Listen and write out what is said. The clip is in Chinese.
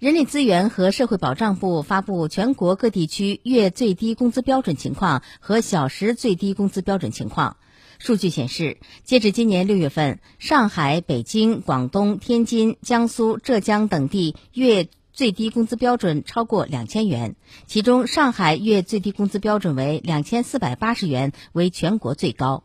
人力资源和社会保障部发布全国各地区月最低工资标准情况和小时最低工资标准情况。数据显示，截至今年六月份，上海、北京、广东、天津、江苏、浙江等地月最低工资标准超过两千元，其中上海月最低工资标准为两千四百八十元，为全国最高。